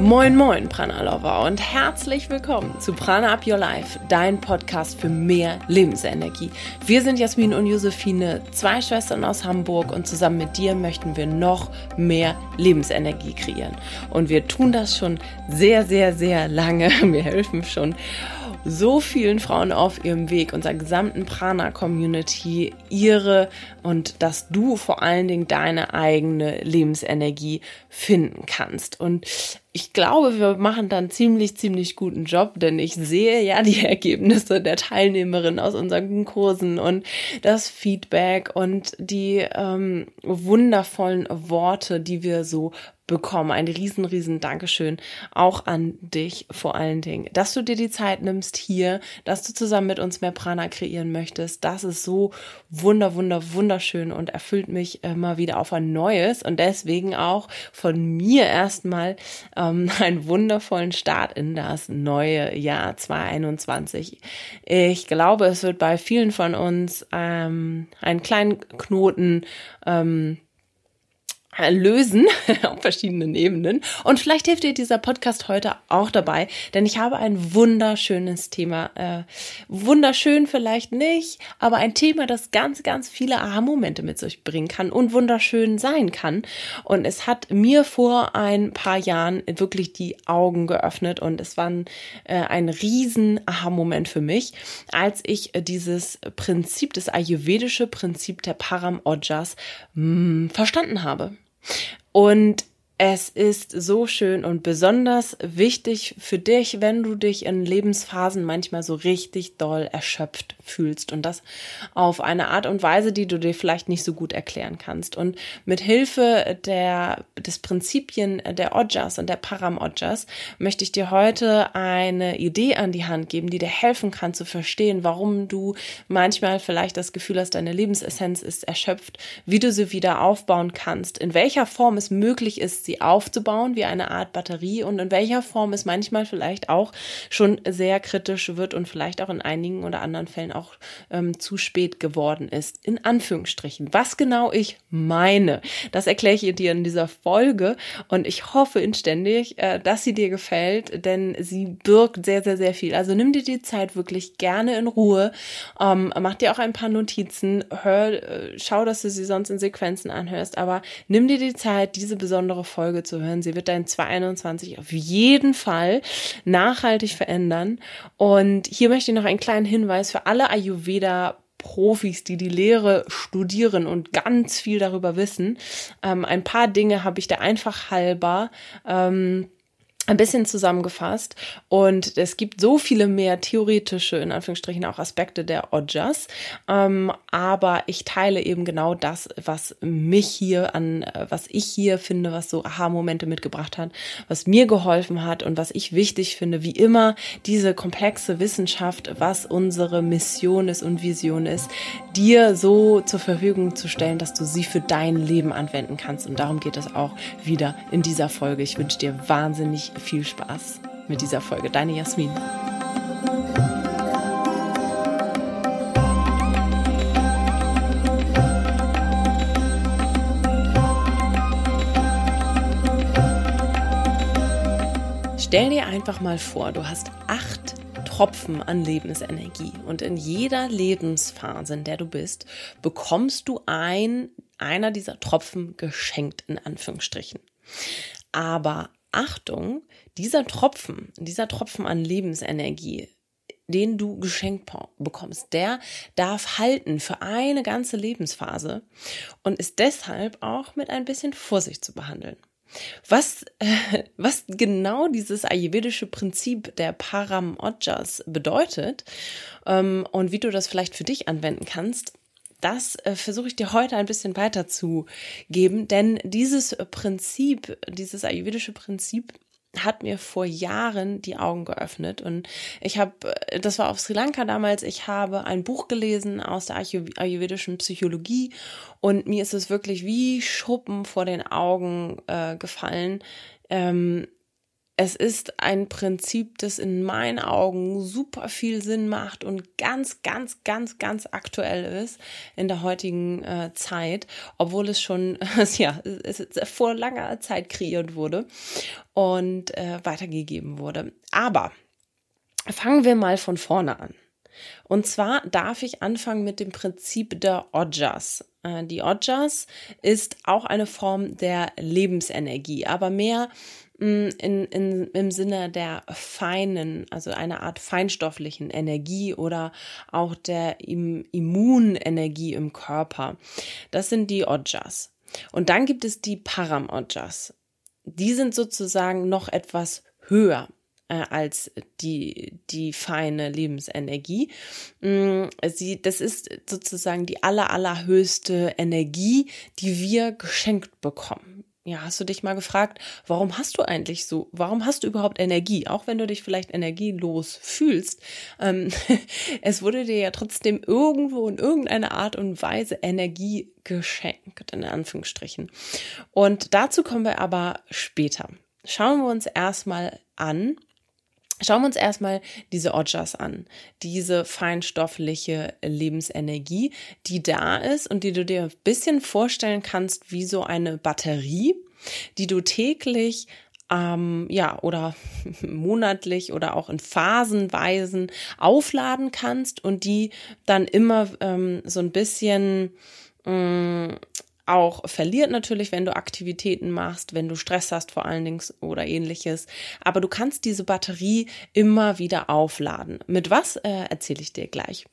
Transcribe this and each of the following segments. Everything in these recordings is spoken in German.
Moin Moin Prana Lover und herzlich willkommen zu Prana Up Your Life, dein Podcast für mehr Lebensenergie. Wir sind Jasmin und Josephine, zwei Schwestern aus Hamburg und zusammen mit dir möchten wir noch mehr Lebensenergie kreieren. Und wir tun das schon sehr, sehr, sehr lange. Wir helfen schon so vielen Frauen auf ihrem Weg, unserer gesamten Prana-Community, ihre und dass du vor allen Dingen deine eigene Lebensenergie finden kannst. Und ich glaube, wir machen dann ziemlich, ziemlich guten Job, denn ich sehe ja die Ergebnisse der Teilnehmerinnen aus unseren Kursen und das Feedback und die ähm, wundervollen Worte, die wir so bekommen. Ein riesen, riesen Dankeschön auch an dich vor allen Dingen, dass du dir die Zeit nimmst hier, dass du zusammen mit uns mehr Prana kreieren möchtest. Das ist so wunder, wunder, wunderschön und erfüllt mich immer wieder auf ein neues und deswegen auch von mir erstmal ähm, einen wundervollen Start in das neue Jahr 2021. Ich glaube, es wird bei vielen von uns ähm, einen kleinen Knoten ähm, lösen auf verschiedenen Ebenen. Und vielleicht hilft dir dieser Podcast heute auch dabei, denn ich habe ein wunderschönes Thema. Äh, wunderschön vielleicht nicht, aber ein Thema, das ganz, ganz viele Aha-Momente mit sich bringen kann und wunderschön sein kann. Und es hat mir vor ein paar Jahren wirklich die Augen geöffnet und es war ein, äh, ein riesen Aha-Moment für mich, als ich dieses Prinzip, das ayurvedische Prinzip der Param Ojas mh, hm, verstanden habe. Und es ist so schön und besonders wichtig für dich, wenn du dich in Lebensphasen manchmal so richtig doll erschöpft fühlst und das auf eine Art und Weise, die du dir vielleicht nicht so gut erklären kannst. Und mit Hilfe der, des Prinzipien der Ojas und der Param-Ojas möchte ich dir heute eine Idee an die Hand geben, die dir helfen kann zu verstehen, warum du manchmal vielleicht das Gefühl hast, deine Lebensessenz ist erschöpft, wie du sie wieder aufbauen kannst, in welcher Form es möglich ist, sie aufzubauen wie eine Art Batterie und in welcher Form es manchmal vielleicht auch schon sehr kritisch wird und vielleicht auch in einigen oder anderen Fällen auch ähm, zu spät geworden ist. In Anführungsstrichen. Was genau ich meine, das erkläre ich dir in dieser Folge und ich hoffe inständig, äh, dass sie dir gefällt, denn sie birgt sehr, sehr, sehr viel. Also nimm dir die Zeit wirklich gerne in Ruhe, ähm, mach dir auch ein paar Notizen, hör, äh, schau, dass du sie sonst in Sequenzen anhörst, aber nimm dir die Zeit, diese besondere Folge Folge zu hören. Sie wird dein 2021 auf jeden Fall nachhaltig verändern. Und hier möchte ich noch einen kleinen Hinweis für alle Ayurveda Profis, die die Lehre studieren und ganz viel darüber wissen. Ähm, ein paar Dinge habe ich da einfach halber ähm, ein bisschen zusammengefasst. Und es gibt so viele mehr theoretische, in Anführungsstrichen auch Aspekte der Ojas, ähm, aber ich teile eben genau das, was mich hier an, was ich hier finde, was so Aha-Momente mitgebracht hat, was mir geholfen hat und was ich wichtig finde, wie immer diese komplexe Wissenschaft, was unsere Mission ist und Vision ist, dir so zur Verfügung zu stellen, dass du sie für dein Leben anwenden kannst. Und darum geht es auch wieder in dieser Folge. Ich wünsche dir wahnsinnig viel Spaß mit dieser Folge. Deine Jasmin. Stell dir einfach mal vor, du hast acht Tropfen an Lebensenergie und in jeder Lebensphase, in der du bist, bekommst du ein, einer dieser Tropfen geschenkt, in Anführungsstrichen. Aber Achtung, dieser Tropfen, dieser Tropfen an Lebensenergie, den du geschenkt bekommst, der darf halten für eine ganze Lebensphase und ist deshalb auch mit ein bisschen Vorsicht zu behandeln. Was, äh, was genau dieses ayurvedische Prinzip der Param Ojas bedeutet ähm, und wie du das vielleicht für dich anwenden kannst, das äh, versuche ich dir heute ein bisschen weiterzugeben, denn dieses Prinzip, dieses ayurvedische Prinzip hat mir vor Jahren die Augen geöffnet und ich habe, äh, das war auf Sri Lanka damals, ich habe ein Buch gelesen aus der ayurvedischen Psychologie und mir ist es wirklich wie Schuppen vor den Augen äh, gefallen, ähm, es ist ein Prinzip, das in meinen Augen super viel Sinn macht und ganz, ganz, ganz, ganz aktuell ist in der heutigen äh, Zeit, obwohl es schon ja, es vor langer Zeit kreiert wurde und äh, weitergegeben wurde. Aber fangen wir mal von vorne an. Und zwar darf ich anfangen mit dem Prinzip der Ojas. Äh, die Ojas ist auch eine Form der Lebensenergie, aber mehr in, in, im Sinne der feinen, also einer Art feinstofflichen Energie oder auch der Immunenergie im Körper. Das sind die Ojas. Und dann gibt es die Param-Ojas. Die sind sozusagen noch etwas höher äh, als die, die feine Lebensenergie. Mm, sie, das ist sozusagen die aller, allerhöchste Energie, die wir geschenkt bekommen. Ja, hast du dich mal gefragt, warum hast du eigentlich so, warum hast du überhaupt Energie? Auch wenn du dich vielleicht energielos fühlst, ähm, es wurde dir ja trotzdem irgendwo in irgendeiner Art und Weise Energie geschenkt, in Anführungsstrichen. Und dazu kommen wir aber später. Schauen wir uns erstmal an, Schauen wir uns erstmal diese Ojas an, diese feinstoffliche Lebensenergie, die da ist und die du dir ein bisschen vorstellen kannst wie so eine Batterie, die du täglich ähm, ja, oder monatlich oder auch in Phasenweisen aufladen kannst und die dann immer ähm, so ein bisschen mm, auch verliert natürlich, wenn du Aktivitäten machst, wenn du Stress hast vor allen Dingen oder ähnliches. Aber du kannst diese Batterie immer wieder aufladen. Mit was äh, erzähle ich dir gleich.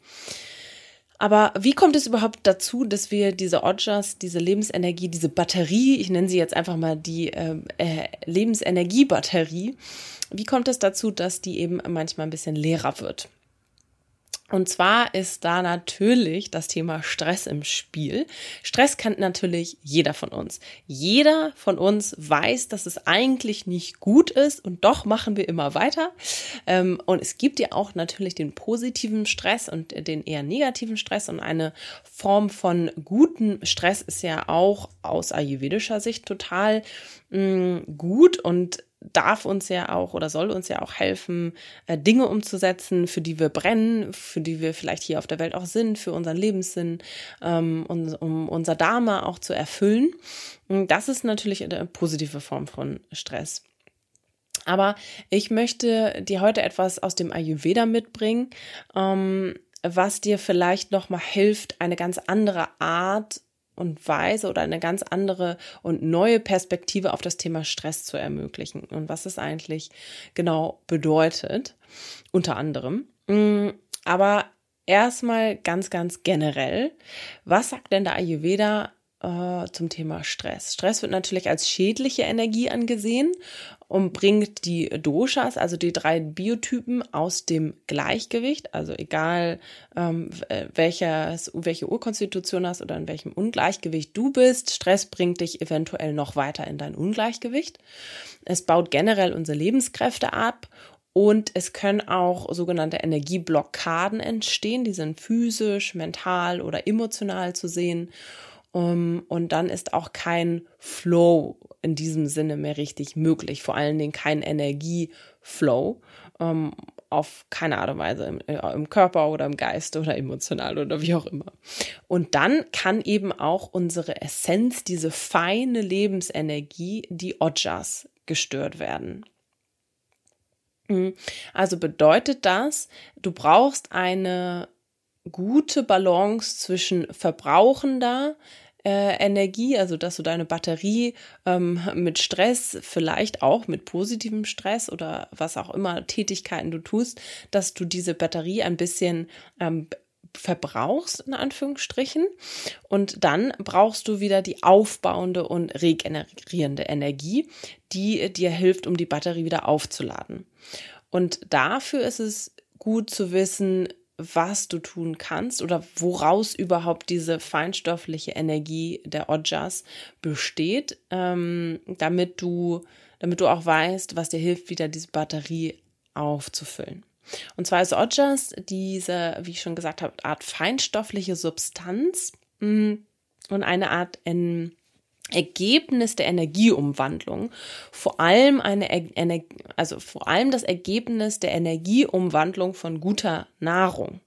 Aber wie kommt es überhaupt dazu, dass wir diese Ojas, diese Lebensenergie, diese Batterie, ich nenne sie jetzt einfach mal die äh, äh, Lebensenergiebatterie, wie kommt es dazu, dass die eben manchmal ein bisschen leerer wird? Und zwar ist da natürlich das Thema Stress im Spiel. Stress kennt natürlich jeder von uns. Jeder von uns weiß, dass es eigentlich nicht gut ist und doch machen wir immer weiter. Ähm, und es gibt ja auch natürlich den positiven Stress und den eher negativen Stress und eine Form von guten Stress ist ja auch aus ayurvedischer Sicht total mm, gut und darf uns ja auch oder soll uns ja auch helfen, äh, Dinge umzusetzen, für die wir brennen, für die wir vielleicht hier auf der Welt auch sind, für unseren Lebenssinn, ähm, um unser Dharma auch zu erfüllen. Das ist natürlich eine positive Form von Stress. Aber ich möchte dir heute etwas aus dem Ayurveda mitbringen, ähm, was dir vielleicht nochmal hilft, eine ganz andere Art und Weise oder eine ganz andere und neue Perspektive auf das Thema Stress zu ermöglichen und was es eigentlich genau bedeutet, unter anderem. Mm, aber erstmal ganz, ganz generell, was sagt denn der Ayurveda äh, zum Thema Stress? Stress wird natürlich als schädliche Energie angesehen und bringt die Doshas, also die drei Biotypen, aus dem Gleichgewicht. Also egal, ähm, äh, welches, welche Urkonstitution hast oder in welchem Ungleichgewicht du bist, Stress bringt dich eventuell noch weiter in dein Ungleichgewicht. Es baut generell unsere Lebenskräfte ab und es können auch sogenannte Energieblockaden entstehen. Die sind physisch, mental oder emotional zu sehen. Um, und dann ist auch kein Flow in diesem Sinne mehr richtig möglich. Vor allen Dingen kein Energieflow um, auf keine Art und Weise im, äh, im Körper oder im Geist oder emotional oder wie auch immer. Und dann kann eben auch unsere Essenz, diese feine Lebensenergie, die Ojas, gestört werden. Hm. Also bedeutet das, du brauchst eine gute Balance zwischen verbrauchender äh, Energie, also dass du deine Batterie ähm, mit Stress, vielleicht auch mit positivem Stress oder was auch immer Tätigkeiten du tust, dass du diese Batterie ein bisschen ähm, verbrauchst, in Anführungsstrichen. Und dann brauchst du wieder die aufbauende und regenerierende Energie, die dir hilft, um die Batterie wieder aufzuladen. Und dafür ist es gut zu wissen, was du tun kannst oder woraus überhaupt diese feinstoffliche Energie der Ojas besteht, ähm, damit du, damit du auch weißt, was dir hilft, wieder diese Batterie aufzufüllen. Und zwar ist Ojas diese, wie ich schon gesagt habe, Art feinstoffliche Substanz mh, mm, und eine Art en Ergebnis der Energieumwandlung, vor allem eine, also vor allem das Ergebnis der Energieumwandlung von guter Nahrung.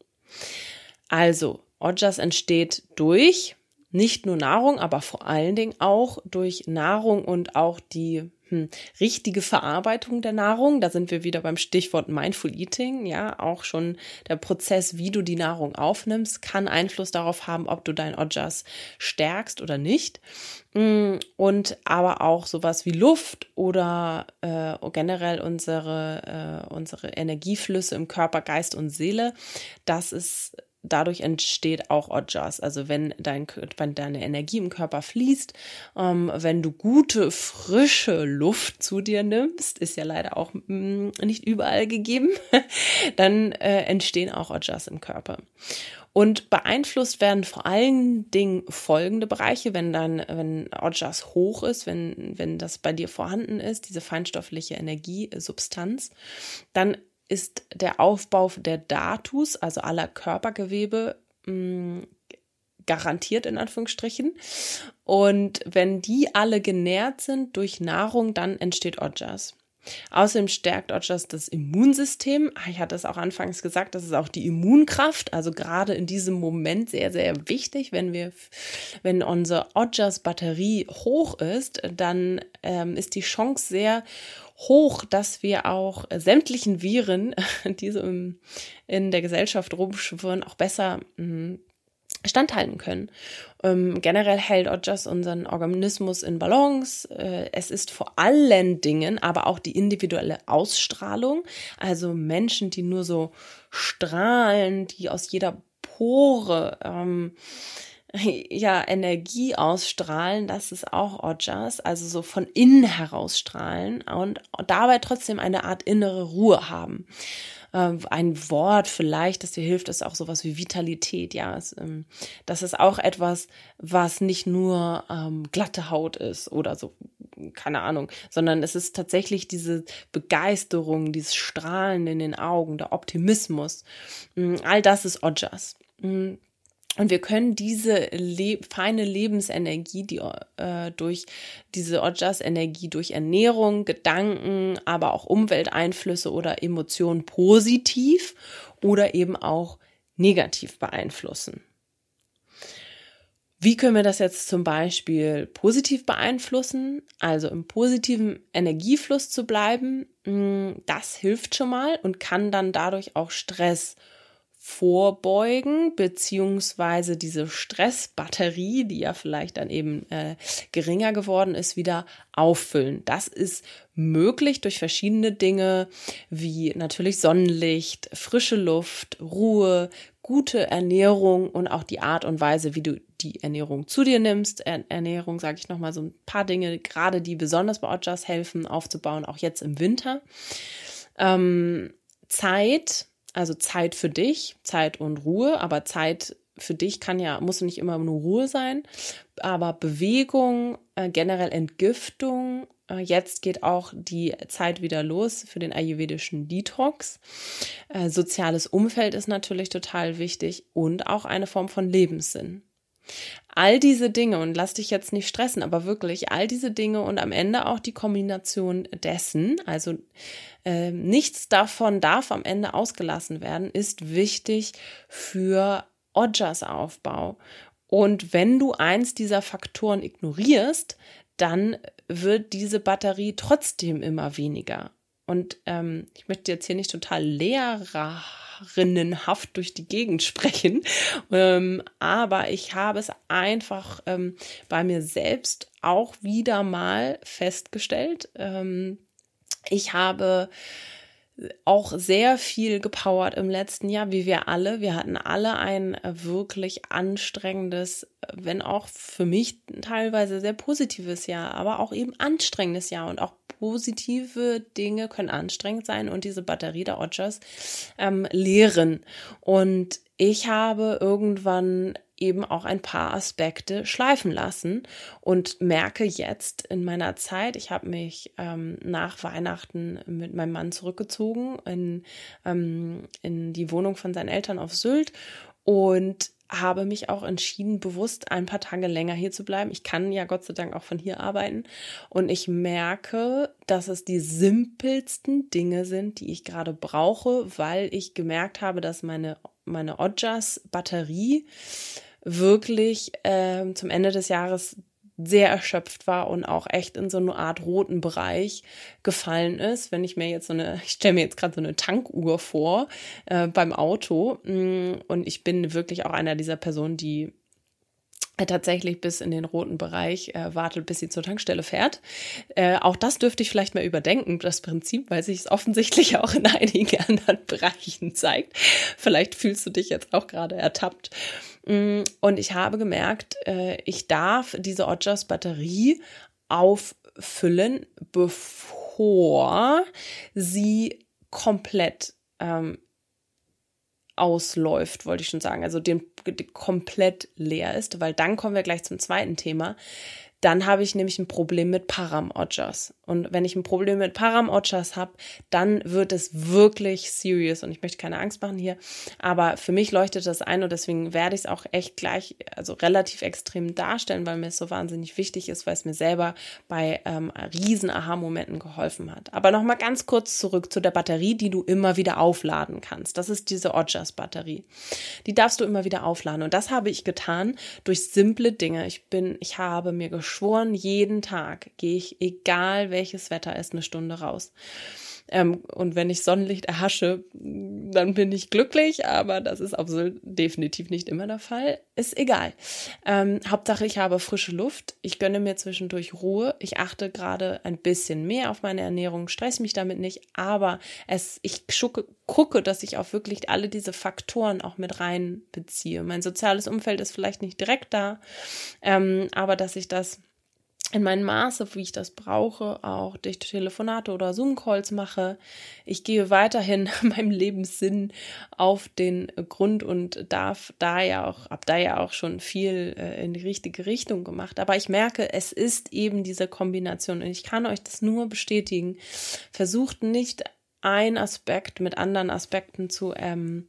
Also, Ojas entsteht durch nicht nur Nahrung, aber vor allen Dingen auch durch Nahrung und auch die hm, richtige Verarbeitung der Nahrung. Da sind wir wieder beim Stichwort Mindful Eating. Ja, auch schon der Prozess, wie du die Nahrung aufnimmst, kann Einfluss darauf haben, ob du dein Ojas stärkst oder nicht. Hm, und aber auch sowas wie Luft oder äh, generell unsere, äh, unsere Energieflüsse im Körper, Geist und Seele. Das ist dadurch entsteht auch Ojas. Also wenn, dein, wenn deine Energie im Körper fließt, ähm, wenn du gute, frische Luft zu dir nimmst, ist ja leider auch mm, nicht überall gegeben, dann äh, entstehen auch Ojas im Körper. Und beeinflusst werden vor allen Dingen folgende Bereiche, wenn dann, wenn Ojas hoch ist, wenn, wenn das bei dir vorhanden ist, diese feinstoffliche Energiesubstanz, dann ist der Aufbau der Datus, also aller Körpergewebe, mm, garantiert in Anführungsstrichen. Und wenn die alle genährt sind durch Nahrung, dann entsteht Ojas. Außerdem stärkt Ojas das Immunsystem. Ah, ich hatte es auch anfangs gesagt, das ist auch die Immunkraft, also gerade in diesem Moment sehr, sehr wichtig. Wenn wir, wenn unsere Ojas Batterie hoch ist, dann ähm, ist die Chance sehr hoch, dass wir auch sämtlichen Viren, die so in der Gesellschaft rumschwirren, auch besser mh, hm, standhalten können. Ähm, generell hält Ojas unseren Organismus in Balance. Äh, es ist vor allen Dingen aber auch die individuelle Ausstrahlung, also Menschen, die nur so strahlen, die aus jeder Pore ähm, ja, Energie ausstrahlen, das ist auch Ojas, also so von innen heraus strahlen und dabei trotzdem eine Art innere Ruhe haben. Ähm, ein Wort vielleicht, das dir hilft, ist auch sowas wie Vitalität, ja. Ähm, das ist auch etwas, was nicht nur ähm, glatte Haut ist oder so, keine Ahnung, sondern es ist tatsächlich diese Begeisterung, dieses Strahlen in den Augen, der Optimismus. Mm, all das ist Ojas. Mm, und wir können diese le feine Lebensenergie, die äh, durch diese Ojas-Energie, durch Ernährung, Gedanken, aber auch Umwelteinflüsse oder Emotionen positiv oder eben auch negativ beeinflussen. Wie können wir das jetzt zum Beispiel positiv beeinflussen? Also im positiven Energiefluss zu bleiben, hm, das hilft schon mal und kann dann dadurch auch Stress vorbeugen, beziehungsweise diese Stressbatterie, die ja vielleicht dann eben äh, geringer geworden ist, wieder auffüllen. Das ist möglich durch verschiedene Dinge, wie natürlich Sonnenlicht, frische Luft, Ruhe, gute Ernährung und auch die Art und Weise, wie du die Ernährung zu dir nimmst. Ernährung, sage ich nochmal, so ein paar Dinge, gerade die besonders bei Ojas helfen aufzubauen, auch jetzt im Winter. Ähm, Zeit, also Zeit für dich, Zeit und Ruhe, aber Zeit für dich kann ja, muss nicht immer nur Ruhe sein, aber Bewegung, äh, generell Entgiftung. Äh, jetzt geht auch die Zeit wieder los für den ayurvedischen Detox. Äh, soziales Umfeld ist natürlich total wichtig und auch eine Form von Lebenssinn. All diese Dinge, und lass dich jetzt nicht stressen, aber wirklich all diese Dinge und am Ende auch die Kombination dessen, also äh, nichts davon darf am Ende ausgelassen werden, ist wichtig für Ojas Aufbau. Und wenn du eins dieser Faktoren ignorierst, dann wird diese Batterie trotzdem immer weniger. Und ähm, ich möchte jetzt hier nicht total Lehrer lehrerinnenhaft durch die Gegend sprechen. Ähm, aber ich habe es einfach ähm, bei mir selbst auch wieder mal festgestellt. Ähm, ich habe auch sehr viel gepowert im letzten Jahr, wie wir alle. Wir hatten alle ein wirklich anstrengendes, wenn auch für mich teilweise sehr positives Jahr, aber auch eben anstrengendes Jahr und auch positive Dinge können anstrengend sein und diese Batterie der Otters ähm, leeren. Und ich habe irgendwann eben auch ein paar Aspekte schleifen lassen und merke jetzt in meiner Zeit, ich habe mich ähm, nach Weihnachten mit meinem Mann zurückgezogen in, ähm, in die Wohnung von seinen Eltern auf Sylt und habe mich auch entschieden, bewusst ein paar Tage länger hier zu bleiben. Ich kann ja Gott sei Dank auch von hier arbeiten. Und ich merke, dass es die simpelsten Dinge sind, die ich gerade brauche, weil ich gemerkt habe, dass meine, meine Ojas Batterie wirklich äh, zum Ende des Jahres sehr erschöpft war und auch echt in so eine Art roten Bereich gefallen ist. Wenn ich mir jetzt so eine, ich stelle mir jetzt gerade so eine Tankuhr vor äh, beim Auto mm, und ich bin wirklich auch einer dieser Personen, die tatsächlich bis in den roten Bereich äh, wartet, bis sie zur Tankstelle fährt. Äh, auch das dürfte ich vielleicht mal überdenken, das Prinzip, weil sich es offensichtlich auch in einigen anderen Bereichen zeigt. Vielleicht fühlst du dich jetzt auch gerade ertappt. Mm, und ich habe gemerkt, äh, ich darf diese Odgers Batterie auffüllen, bevor sie komplett ähm, ausläuft, wollte ich schon sagen, also dem, dem komplett leer ist, weil dann kommen wir gleich zum zweiten Thema dann habe ich nämlich ein Problem mit Param-Odgers. Und wenn ich ein Problem mit Param-Odgers habe, dann wird es wirklich serious. Und ich möchte keine Angst machen hier, aber für mich leuchtet das ein und deswegen werde ich es auch echt gleich, also relativ extrem darstellen, weil mir es so wahnsinnig wichtig ist, weil es mir selber bei ähm, riesen Aha-Momenten geholfen hat. Aber nochmal ganz kurz zurück zu der Batterie, die du immer wieder aufladen kannst. Das ist diese Odgers-Batterie. Die darfst du immer wieder aufladen. Und das habe ich getan durch simple Dinge. Ich bin, ich habe mir geschaut, geschworen, jeden Tag gehe ich, egal welches Wetter ist, eine Stunde raus. Ähm, und wenn ich Sonnenlicht erhasche, dann bin ich glücklich, aber das ist absolut definitiv nicht immer der Fall. Ist egal. Ähm, Hauptsache, ich habe frische Luft. Ich gönne mir zwischendurch Ruhe. Ich achte gerade ein bisschen mehr auf meine Ernährung, stress mich damit nicht, aber es, ich schucke, gucke, dass ich auch wirklich alle diese Faktoren auch mit reinbeziehe. Mein soziales Umfeld ist vielleicht nicht direkt da, ähm, aber dass ich das in meinem Maße, wie ich das brauche, auch durch Telefonate oder Zoom-Calls mache. Ich gehe weiterhin meinem Lebenssinn auf den Grund und darf da ja auch, hab da ja auch schon viel äh, in die richtige Richtung gemacht. Aber ich merke, es ist eben diese Kombination und ich kann euch das nur bestätigen. Versucht nicht ein Aspekt mit anderen Aspekten zu ähm,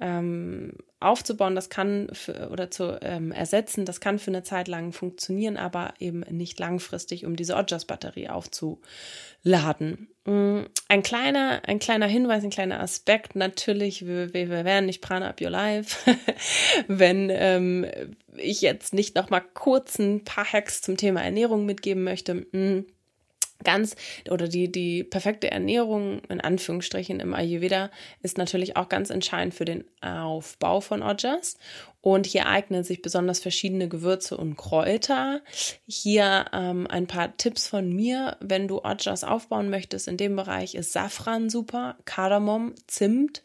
ähm, aufzubauen, das kann für, oder zu ähm, ersetzen, das kann für eine Zeit lang funktionieren, aber eben nicht langfristig, um diese Odgers-Batterie aufzuladen. Mm, ein kleiner, ein kleiner Hinweis, ein kleiner Aspekt, natürlich, wir, wir werden nicht Prana Up Your Life, wenn ähm, ich jetzt nicht noch mal kurz ein paar Hacks zum Thema Ernährung mitgeben möchte. Mm, ganz oder die, die perfekte Ernährung in Anführungsstrichen im Ayurveda ist natürlich auch ganz entscheidend für den Aufbau von Ojas. Und hier eignen sich besonders verschiedene Gewürze und Kräuter. Hier ähm, ein paar Tipps von mir. Wenn du Ojas aufbauen möchtest, in dem Bereich ist Safran super, Kardamom, Zimt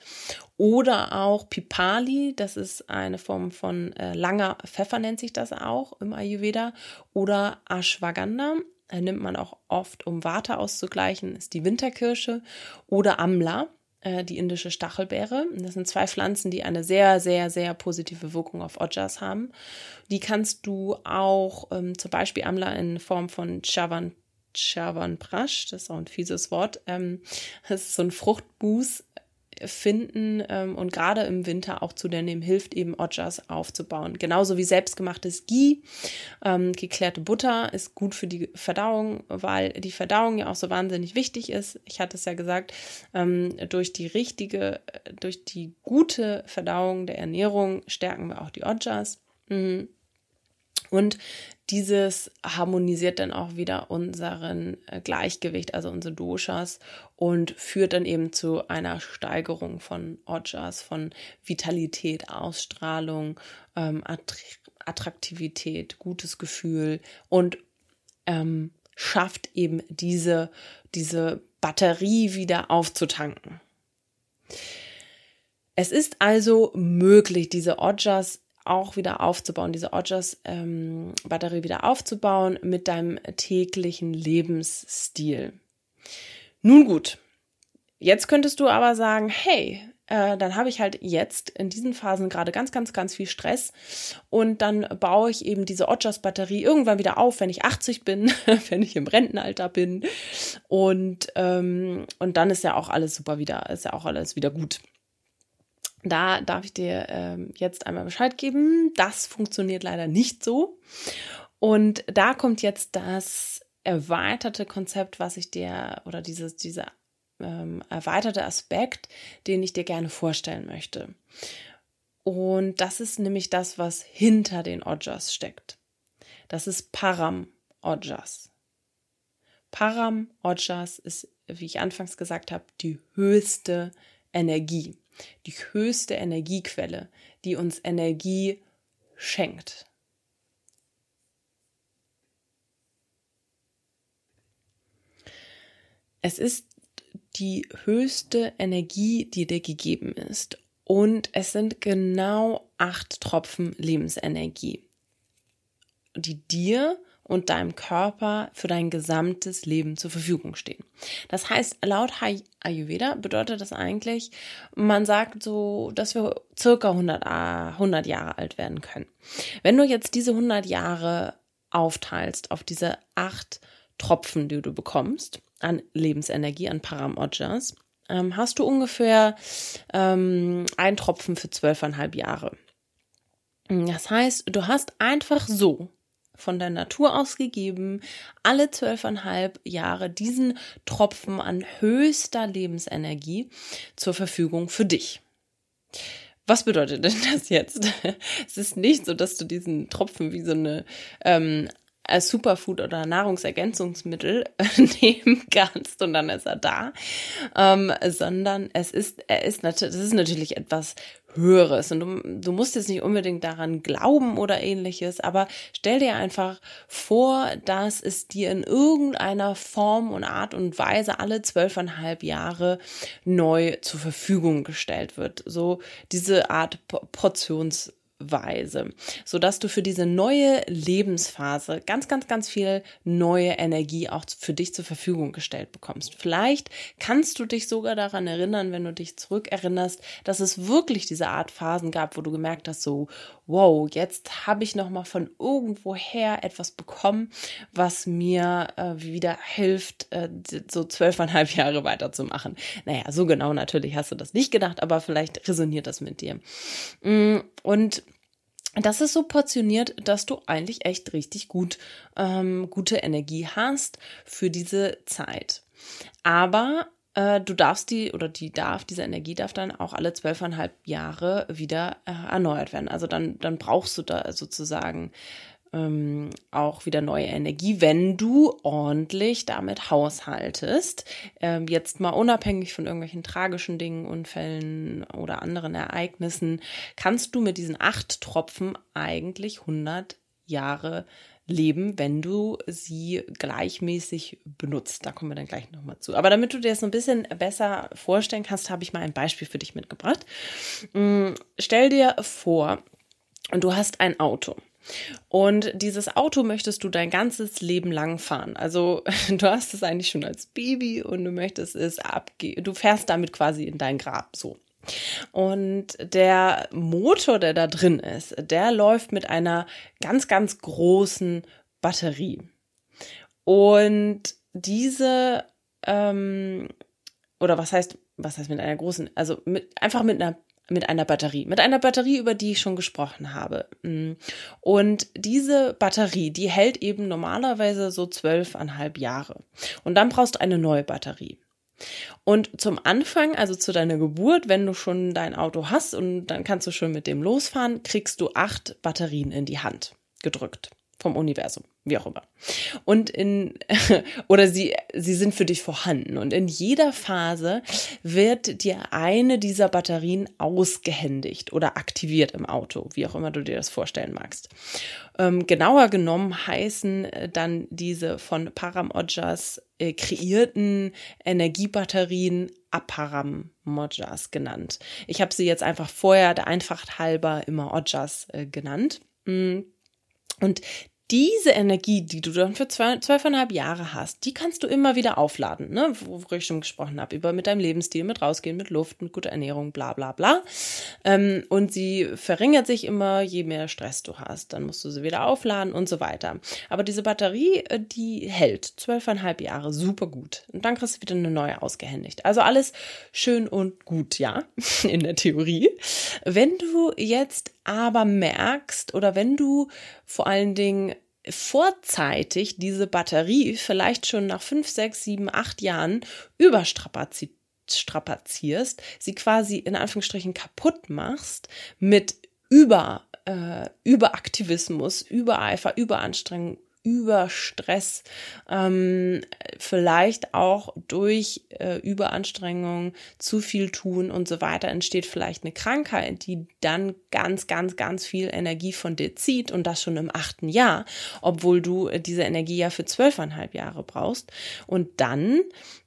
oder auch Pipali. Das ist eine Form von äh, langer Pfeffer, nennt sich das auch im Ayurveda. Oder Ashwagandha nimmt man auch oft, um Warte auszugleichen, ist die Winterkirsche oder Amla, äh, die indische Stachelbeere. Das sind zwei Pflanzen, die eine sehr, sehr, sehr positive Wirkung auf Ojas haben. Die kannst du auch ähm, zum Beispiel Amla in Form von Chavan Chavan Prash, das ist auch ein fieses Wort. Ähm, das ist so ein Fruchtmus finden ähm, und gerade im Winter auch zu der nehmen hilft, eben Ojas aufzubauen. Genauso wie selbstgemachtes Ghee. Ähm, geklärte Butter ist gut für die Verdauung, weil die Verdauung ja auch so wahnsinnig wichtig ist. Ich hatte es ja gesagt, ähm, durch die richtige, durch die gute Verdauung der Ernährung stärken wir auch die Ojas. Mhm. Und dieses harmonisiert dann auch wieder unseren äh, Gleichgewicht, also unsere Doshas und führt dann eben zu einer Steigerung von Ojas, von Vitalität, Ausstrahlung, ähm, Attraktivität, gutes Gefühl und ähm, schafft eben diese, diese Batterie wieder aufzutanken. Es ist also möglich, diese Ojas auch wieder aufzubauen, diese Ojas-Batterie ähm, wieder aufzubauen mit deinem täglichen Lebensstil. Nun gut, jetzt könntest du aber sagen, hey, äh, dann habe ich halt jetzt in diesen Phasen gerade ganz, ganz, ganz viel Stress und dann baue ich eben diese Ojas-Batterie irgendwann wieder auf, wenn ich 80 bin, wenn ich im Rentenalter bin und, ähm, und dann ist ja auch alles super wieder, ist ja auch alles wieder gut. Da darf ich dir ähm, jetzt einmal Bescheid geben. Das funktioniert leider nicht so. Und da kommt jetzt das erweiterte Konzept, was ich dir oder dieses, dieser ähm, erweiterte Aspekt, den ich dir gerne vorstellen möchte. Und das ist nämlich das, was hinter den Ojas steckt. Das ist Param Ojas. Param Ojas ist, wie ich anfangs gesagt habe, die höchste Energie, die höchste Energiequelle, die uns Energie schenkt. Es ist die höchste Energie, die dir gegeben ist. Und es sind genau acht Tropfen Lebensenergie, die dir und deinem Körper für dein gesamtes Leben zur Verfügung stehen. Das heißt, laut Ayurveda bedeutet das eigentlich, man sagt so, dass wir circa 100, 100 Jahre alt werden können. Wenn du jetzt diese 100 Jahre aufteilst auf diese acht Tropfen, die du bekommst, an Lebensenergie, an Paramojas, ähm, hast du ungefähr ähm, ein Tropfen für zwölfeinhalb Jahre. Das heißt, du hast einfach so von der Natur aus gegeben, alle zwölfeinhalb Jahre diesen Tropfen an höchster Lebensenergie zur Verfügung für dich. Was bedeutet denn das jetzt? es ist nicht so, dass du diesen Tropfen wie so eine ähm, als Superfood oder Nahrungsergänzungsmittel nehmen kannst und dann ist er da, ähm, sondern es ist, er ist natürlich, das ist natürlich etwas Höheres und du, du musst jetzt nicht unbedingt daran glauben oder ähnliches, aber stell dir einfach vor, dass es dir in irgendeiner Form und Art und Weise alle zwölfeinhalb Jahre neu zur Verfügung gestellt wird. So diese Art Portions Weise, so dass du für diese neue Lebensphase ganz, ganz, ganz viel neue Energie auch für dich zur Verfügung gestellt bekommst. Vielleicht kannst du dich sogar daran erinnern, wenn du dich zurückerinnerst, dass es wirklich diese Art Phasen gab, wo du gemerkt hast, so, wow, jetzt habe ich noch mal von irgendwoher etwas bekommen, was mir äh, wieder hilft, äh, so zwölfeinhalb Jahre weiterzumachen. Naja, so genau natürlich hast du das nicht gedacht, aber vielleicht resoniert das mit dir. Mm, und das ist so portioniert, dass du eigentlich echt richtig gut ähm, gute Energie hast für diese Zeit. Aber äh, du darfst die oder die darf, diese Energie darf dann auch alle zwölfeinhalb Jahre wieder äh, erneuert werden. Also dann, dann brauchst du da sozusagen ähm, auch wieder neue Energie, wenn du ordentlich damit haushaltest. Ähm, jetzt mal unabhängig von irgendwelchen tragischen Dingen, Unfällen oder anderen Ereignissen, kannst du mit diesen acht Tropfen eigentlich 100 Jahre leben, wenn du sie gleichmäßig benutzt. Da kommen wir dann gleich nochmal zu. Aber damit du dir das ein bisschen besser vorstellen kannst, habe ich mal ein Beispiel für dich mitgebracht. Mm, stell dir vor, du hast ein Auto. Und dieses Auto möchtest du dein ganzes Leben lang fahren. Also du hast es eigentlich schon als Baby und du möchtest es abgehen. Du fährst damit quasi in dein Grab so. Und der Motor, der da drin ist, der läuft mit einer ganz, ganz großen Batterie. Und diese, ähm, oder was heißt, was heißt mit einer großen, also mit, einfach mit einer mit einer Batterie. Mit einer Batterie, über die ich schon gesprochen habe. Mm. Und diese Batterie, die hält eben normalerweise so zwölfeinhalb Jahre. Und dann brauchst du eine neue Batterie. Und zum Anfang, also zu deiner Geburt, wenn du schon dein Auto hast und dann kannst du schon mit dem losfahren, kriegst du acht Batterien in die Hand gedrückt vom Universum, wie auch immer. Und in, oder sie, sie sind für dich vorhanden. Und in jeder Phase wird dir eine dieser Batterien ausgehändigt oder aktiviert im Auto, wie auch immer du dir das vorstellen magst. Ähm, genauer genommen heißen äh, dann diese von Param Ojas äh, kreierten Energiebatterien Aparam Ojas genannt. Ich habe sie jetzt einfach vorher der Einfacht halber immer Ojas äh, genannt. Mm. Und diese Energie, die du dann für zwölfeinhalb Jahre hast, die kannst du immer wieder aufladen, ne? worüber ich schon gesprochen habe, über mit deinem Lebensstil, mit rausgehen, mit Luft, mit guter Ernährung, bla bla bla. Ähm, und sie verringert sich immer, je mehr Stress du hast. Dann musst du sie wieder aufladen und so weiter. Aber diese Batterie, äh, die hält zwölfeinhalb Jahre super gut. Und dann kriegst du wieder eine neue ausgehändigt. Also alles schön und gut, ja, in der Theorie. Wenn du jetzt aber merkst oder wenn du vor allen Dingen vorzeitig diese Batterie vielleicht schon nach fünf, sechs, sieben, acht Jahren überstrapazierst, sie quasi in Anführungsstrichen kaputt machst mit über, äh, Überaktivismus, Übereifer, Überanstrengung, über Stress, ähm, vielleicht auch durch äh, Überanstrengung, zu viel tun und so weiter entsteht vielleicht eine Krankheit, die dann ganz, ganz, ganz viel Energie von dir zieht und das schon im achten Jahr, obwohl du äh, diese Energie ja für zwölfeinhalb Jahre brauchst. Und dann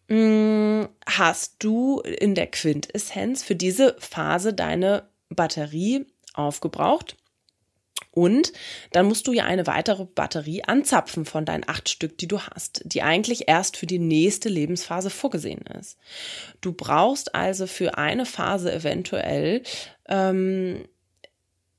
mh, mm, hast du in der Quintessenz für diese Phase deine Batterie aufgebraucht und dann musst du ja eine weitere Batterie anzapfen von deinen acht Stück, die du hast, die eigentlich erst für die nächste Lebensphase vorgesehen ist. Du brauchst also für eine Phase eventuell ähm,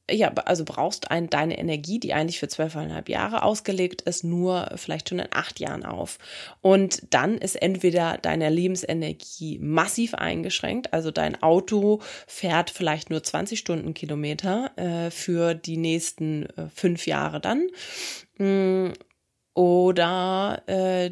ja, also brauchst ein, deine Energie, die eigentlich für zwölfeinhalb Jahre ausgelegt ist, nur vielleicht schon in acht Jahren auf. Und dann ist entweder deine Lebensenergie massiv eingeschränkt, also dein Auto fährt vielleicht nur 20 Stundenkilometer äh, für die nächsten äh, fünf Jahre dann. Mm, oder äh,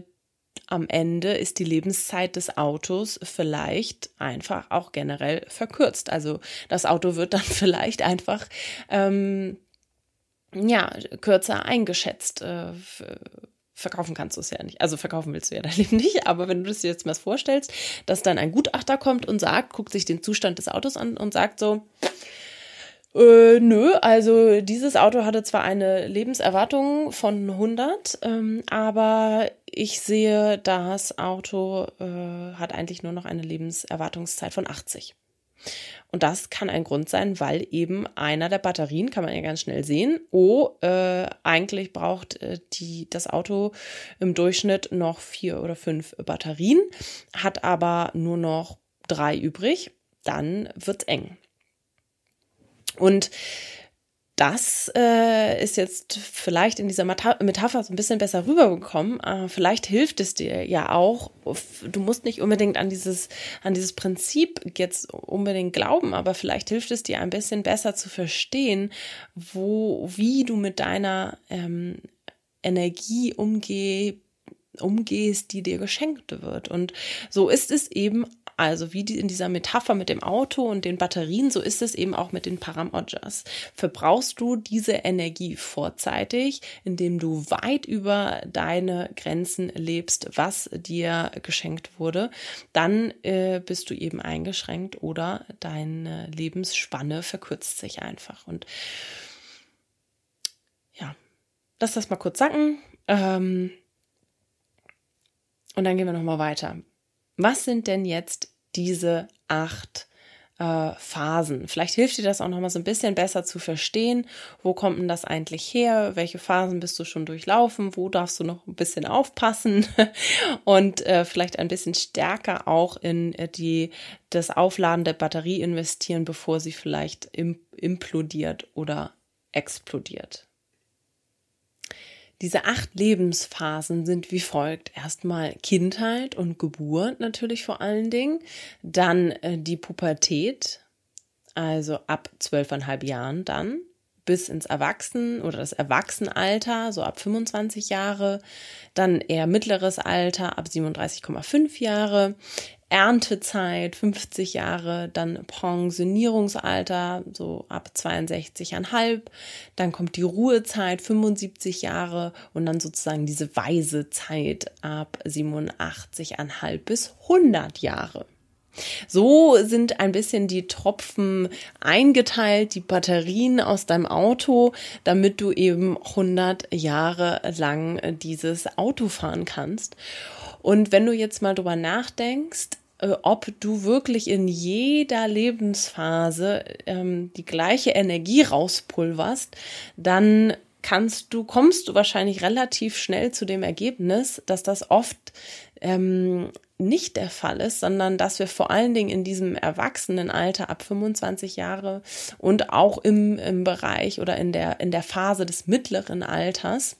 am Ende ist die Lebenszeit des Autos vielleicht einfach auch generell verkürzt. Also das Auto wird dann vielleicht einfach ähm, ja kürzer eingeschätzt. Äh, verkaufen kannst du es ja nicht. Also verkaufen willst du ja dein Leben nicht, aber wenn du das dir jetzt mal vorstellst, dass dann ein Gutachter kommt und sagt, guckt sich den Zustand des Autos an und sagt so, äh, nö, also dieses Auto hatte zwar eine Lebenserwartung von 100, ähm, aber ich sehe, das Auto äh, hat eigentlich nur noch eine Lebenserwartungszeit von 80. Und das kann ein Grund sein, weil eben einer der Batterien, kann man ja ganz schnell sehen, oh, äh, eigentlich braucht äh, die, das Auto im Durchschnitt noch vier oder fünf Batterien, hat aber nur noch drei übrig, dann wird's eng. Und das äh, ist jetzt vielleicht in dieser Metapher so ein bisschen besser rübergekommen. Äh, vielleicht hilft es dir ja auch. Du musst nicht unbedingt an dieses, an dieses Prinzip jetzt unbedingt glauben, aber vielleicht hilft es dir ein bisschen besser zu verstehen, wo, wie du mit deiner ähm, Energie umgeh, umgehst, die dir geschenkt wird. Und so ist es eben also wie die in dieser Metapher mit dem Auto und den Batterien, so ist es eben auch mit den Paramojas. Verbrauchst du diese Energie vorzeitig, indem du weit über deine Grenzen lebst, was dir geschenkt wurde, dann äh, bist du eben eingeschränkt oder deine Lebensspanne verkürzt sich einfach. Und ja, lass das mal kurz sacken. Ähm, und dann gehen wir nochmal weiter. Was sind denn jetzt diese acht äh, Phasen? Vielleicht hilft dir das auch nochmal so ein bisschen besser zu verstehen. Wo kommt denn das eigentlich her? Welche Phasen bist du schon durchlaufen? Wo darfst du noch ein bisschen aufpassen? Und äh, vielleicht ein bisschen stärker auch in äh, die, das Aufladen der Batterie investieren, bevor sie vielleicht im, implodiert oder explodiert. Diese acht Lebensphasen sind wie folgt. Erstmal Kindheit und Geburt natürlich vor allen Dingen. Dann äh, die Pubertät, also ab zwölfeinhalb Jahren dann bis ins Erwachsenen oder das Erwachsenenalter, so ab 25 Jahre, dann eher mittleres Alter ab 37,5 Jahre, Erntezeit 50 Jahre, dann Pensionierungsalter so ab 62,5, dann kommt die Ruhezeit 75 Jahre und dann sozusagen diese weise Zeit ab 87,5 bis 100 Jahre. So sind ein bisschen die Tropfen eingeteilt, die Batterien aus deinem Auto, damit du eben 100 Jahre lang dieses Auto fahren kannst. Und wenn du jetzt mal drüber nachdenkst, ob du wirklich in jeder Lebensphase ähm, die gleiche Energie rauspulverst, dann kannst du, kommst du wahrscheinlich relativ schnell zu dem Ergebnis, dass das oft ähm, nicht der Fall ist, sondern dass wir vor allen Dingen in diesem Erwachsenenalter ab 25 Jahre und auch im, im Bereich oder in der, in der Phase des mittleren Alters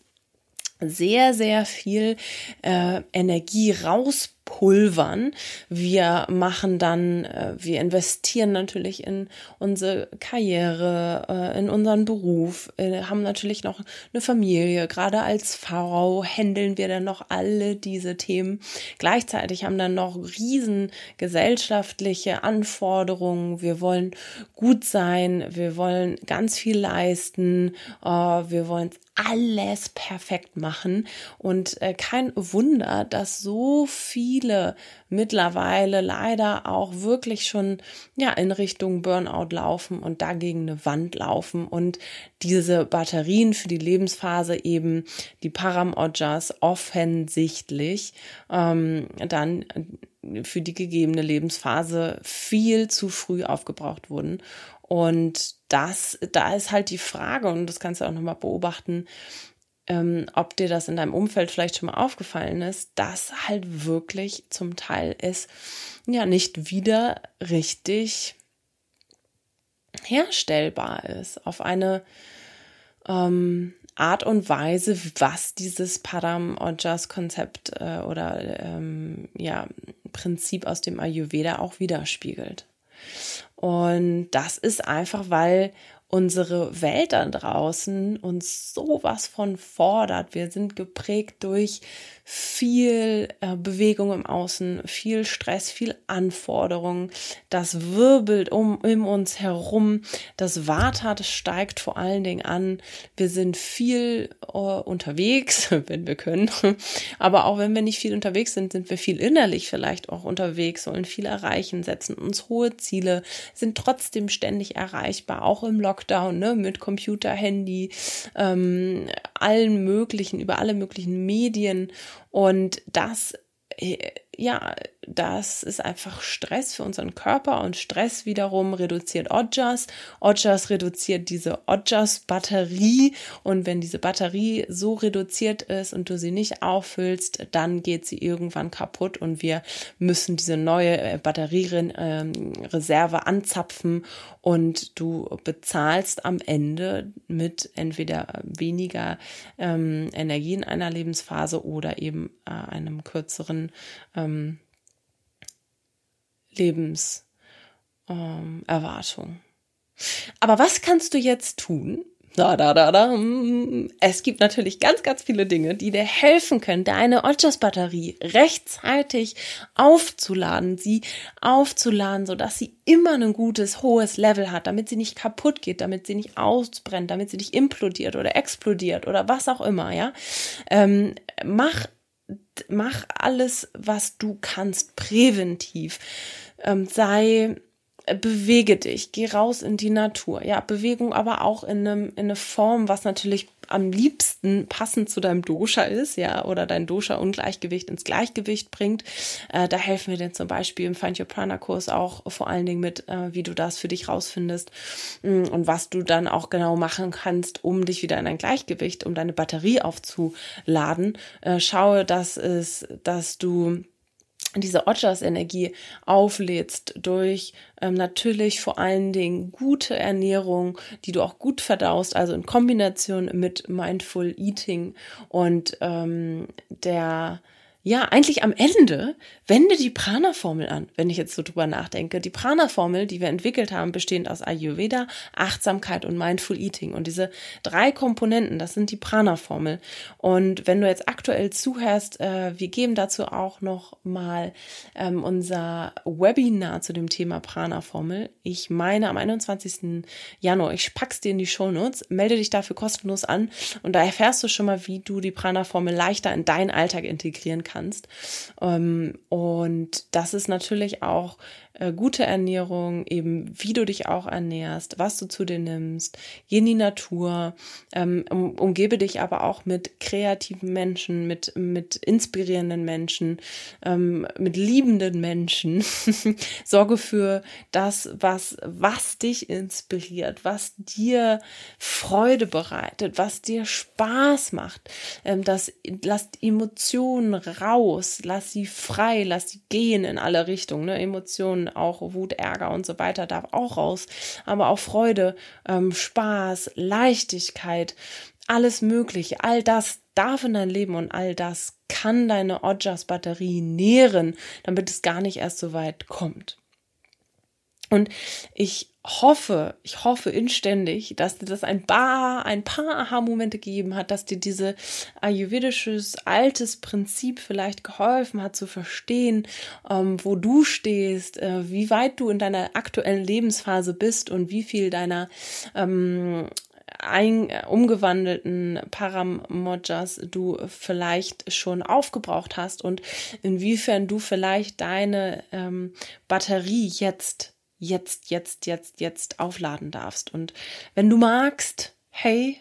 sehr, sehr viel äh, Energie raus pulvern. Wir machen dann, äh, wir investieren natürlich in unsere Karriere, äh, in unseren Beruf, äh, haben natürlich noch eine Familie. Gerade als Frau handeln wir dann noch alle diese Themen. Gleichzeitig haben dann noch riesen gesellschaftliche Anforderungen. Wir wollen gut sein, wir wollen ganz viel leisten, wir wollen alles perfekt machen und kein Wunder, dass so viel viele mittlerweile leider auch wirklich schon ja in Richtung Burnout laufen und dagegen eine Wand laufen und diese Batterien für die Lebensphase eben die Param-Ojas offensichtlich ähm, dann für die gegebene Lebensphase viel zu früh aufgebraucht wurden. Und das, da ist halt die Frage, und das kannst du auch nochmal beobachten, ähm, ob dir das in deinem Umfeld vielleicht schon mal aufgefallen ist, dass halt wirklich zum Teil es ja nicht wieder richtig herstellbar ist auf eine ähm, Art und Weise, was dieses Padam Ojas Konzept äh, oder ähm, ja Prinzip aus dem Ayurveda auch widerspiegelt. Und das ist einfach, weil unsere Welt da draußen uns sowas von fordert. Wir sind geprägt durch viel äh, Bewegung im Außen, viel Stress, viel Anforderungen. Das wirbelt um in uns herum. Das das steigt vor allen Dingen an. Wir sind viel äh, unterwegs, wenn wir können. Aber auch wenn wir nicht viel unterwegs sind, sind wir viel innerlich vielleicht auch unterwegs, sollen viel erreichen, setzen uns hohe Ziele, sind trotzdem ständig erreichbar, auch im Lockdown, ne, mit Computer, Handy, ähm, allen möglichen, über alle möglichen Medien und das äh, ja, das ist einfach Stress für unseren Körper und Stress wiederum reduziert Ojas. Ojas reduziert diese Ojas-Batterie und wenn diese Batterie so reduziert ist und du sie nicht auffüllst, dann geht sie irgendwann kaputt und wir müssen diese neue äh, Batteriereserve ähm, anzapfen und du bezahlst am Ende mit entweder weniger ähm, Energie in einer Lebensphase oder eben äh, einem kürzeren ähm, Lebenserwartung. Aber was kannst du jetzt tun? Da, da, da, da. Es gibt natürlich ganz, ganz viele Dinge, die dir helfen können, deine Ojas-Batterie rechtzeitig aufzuladen, sie aufzuladen, sodass sie immer ein gutes, hohes Level hat, damit sie nicht kaputt geht, damit sie nicht ausbrennt, damit sie nicht implodiert oder explodiert oder was auch immer, ja. Ähm, mach mach alles, was du kannst, präventiv. Ähm, sei bewege dich, geh raus in die Natur. Ja, Bewegung aber auch in, einem, in eine Form, was natürlich am liebsten passend zu deinem Dosha ist, ja, oder dein Dosha-Ungleichgewicht ins Gleichgewicht bringt. Äh, da helfen wir dir zum Beispiel im Find Your Prana-Kurs auch vor allen Dingen mit, äh, wie du das für dich rausfindest mm, und was du dann auch genau machen kannst, um dich wieder in ein Gleichgewicht, um deine Batterie aufzuladen. Äh, schaue, dass es, dass du diese Ojas-Energie auflädst durch ähm, natürlich vor allen Dingen gute Ernährung, die du auch gut verdaust, also in Kombination mit Mindful Eating und ähm, der ja, eigentlich am Ende wende die Prana-Formel an, wenn ich jetzt so drüber nachdenke. Die Prana-Formel, die wir entwickelt haben, bestehend aus Ayurveda, Achtsamkeit und Mindful Eating. Und diese drei Komponenten, das sind die Prana-Formel. Und wenn du jetzt aktuell zuhörst, äh, wir geben dazu auch noch mal ähm, unser Webinar zu dem Thema Prana-Formel. Ich meine am 21. Januar. Ich pack's dir in die Shownotes. Melde dich dafür kostenlos an und da erfährst du schon mal, wie du die Prana-Formel leichter in deinen Alltag integrieren kannst kannst. Ähm, und das ist natürlich auch äh, gute Ernährung, eben wie du dich auch ernährst, was du zu dir nimmst, geh in die Natur, ähm, um, umgebe dich aber auch mit kreativen Menschen, mit, mit inspirierenden Menschen, ähm, mit liebenden Menschen. Sorge für das, was, was dich inspiriert, was dir Freude bereitet, was dir Spaß macht. Ähm, das, lass Emotionen raus, lass sie frei, lass sie gehen in alle Richtungen. Ne? Emotionen, auch Wut, Ärger und so weiter darf auch raus. Aber auch Freude, ähm, Spaß, Leichtigkeit, alles Mögliche, all das darf in dein Leben und all das kann deine Ojas-Batterie nähren, damit es gar nicht erst so weit kommt. Und ich hoffe, ich hoffe inständig, dass dir das ein paar, ein paar Aha-Momente gegeben hat, dass dir diese ayurvedisches altes Prinzip vielleicht geholfen hat zu verstehen, ähm, wo du stehst, äh, wie weit du in deiner aktuellen Lebensphase bist und wie viel deiner ähm, ein, umgewandelten Paramojas du vielleicht schon aufgebraucht hast und inwiefern du vielleicht deine ähm, Batterie jetzt jetzt, jetzt, jetzt, jetzt aufladen darfst. Und wenn du magst, hey,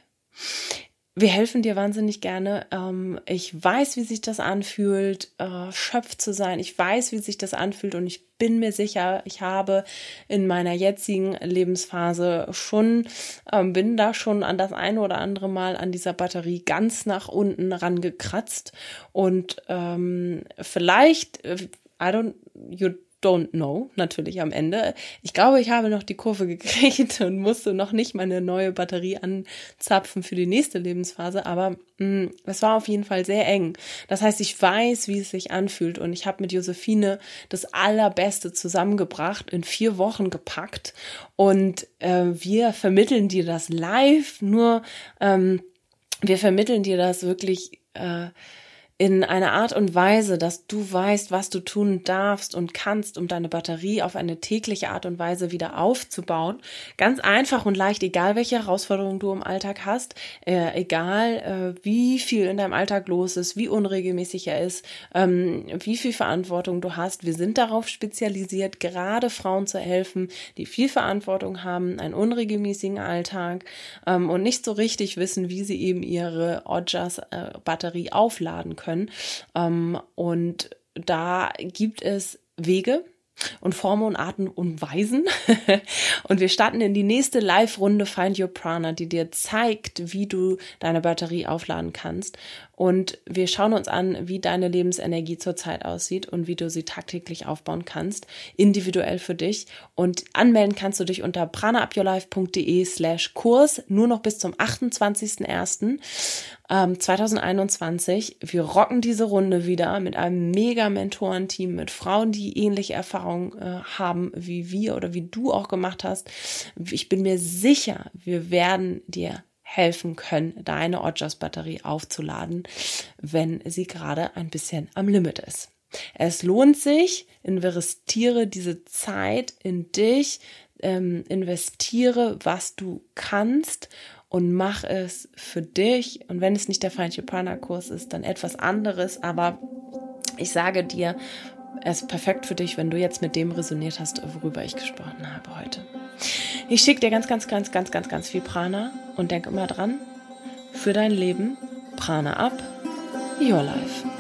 wir helfen dir wahnsinnig gerne. Ähm, ich weiß, wie sich das anfühlt, äh, schöpft zu sein. Ich weiß, wie sich das anfühlt und ich bin mir sicher, ich habe in meiner jetzigen Lebensphase schon, ähm, bin da schon an das eine oder andere Mal an dieser Batterie ganz nach unten rangekratzt und ähm, vielleicht, äh, I don't, you don't know, natürlich am Ende. Ich glaube, ich habe noch die Kurve gekriegt und musste noch nicht meine neue Batterie anzapfen für die nächste Lebensphase, aber mh, mm, es war auf jeden Fall sehr eng. Das heißt, ich weiß, wie es sich anfühlt und ich habe mit Josephine das Allerbeste zusammengebracht, in vier Wochen gepackt und äh, wir vermitteln dir das live, nur ähm, wir vermitteln dir das wirklich äh, in einer Art und Weise, dass du weißt, was du tun darfst und kannst, um deine Batterie auf eine tägliche Art und Weise wieder aufzubauen. Ganz einfach und leicht, egal welche Herausforderungen du im Alltag hast, äh, egal äh, wie viel in deinem Alltag los ist, wie unregelmäßig er ist, ähm, wie viel Verantwortung du hast. Wir sind darauf spezialisiert, gerade Frauen zu helfen, die viel Verantwortung haben, einen unregelmäßigen Alltag ähm, und nicht so richtig wissen, wie sie eben ihre Ojas-Batterie äh, aufladen können können. Ähm, und da gibt es Wege, und Formen und Arten und Weisen. und wir starten in die nächste Live-Runde Find Your Prana, die dir zeigt, wie du deine Batterie aufladen kannst. Und wir schauen uns an, wie deine Lebensenergie zurzeit aussieht und wie du sie tagtäglich aufbauen kannst, individuell für dich. Und anmelden kannst du dich unter pranaupyourlife.de slash Kurs, nur noch bis zum 28.01. 2021. Ähm, wir rocken diese Runde wieder mit einem mega Mentorenteam, mit Frauen, die ähnliche Erfahrungen äh, haben wie wir oder wie du auch gemacht hast. Ich bin mir sicher, wir werden dir helfen können, deine Ojas-Batterie aufzuladen, wenn sie gerade ein bisschen am Limit ist. Es lohnt sich, investiere diese Zeit in dich, ähm, investiere, was du kannst und mach es für dich. Und wenn es nicht der Your Partner Kurs ist, dann etwas anderes. Aber ich sage dir, es ist perfekt für dich, wenn du jetzt mit dem resoniert hast, worüber ich gesprochen habe heute. Ich schicke dir ganz, ganz, ganz, ganz, ganz, ganz viel Prana und denk immer dran, für dein Leben, Prana ab, your life.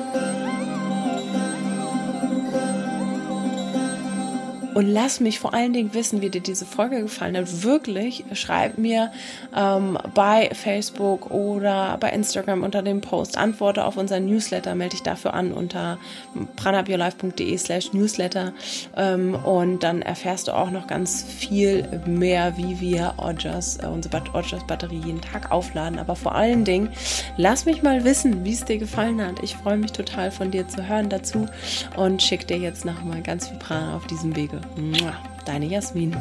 Und lass mich vor allen Dingen wissen, wie dir diese Folge gefallen hat. Wirklich, schreib mir ähm, bei Facebook oder bei Instagram unter dem Post. Antworte auf unseren Newsletter, melde dich dafür an unter pranabiourlife.de slash newsletter. Ähm, und dann erfährst du auch noch ganz viel mehr, wie wir Ojas, äh, unsere Ojas Batterie jeden Tag aufladen. Aber vor allen Dingen, lass mich mal wissen, wie es dir gefallen hat. Ich freue mich total von dir zu hören dazu und schick dir jetzt nochmal ganz viel Prana auf diesem Wege. Deine Jasmin.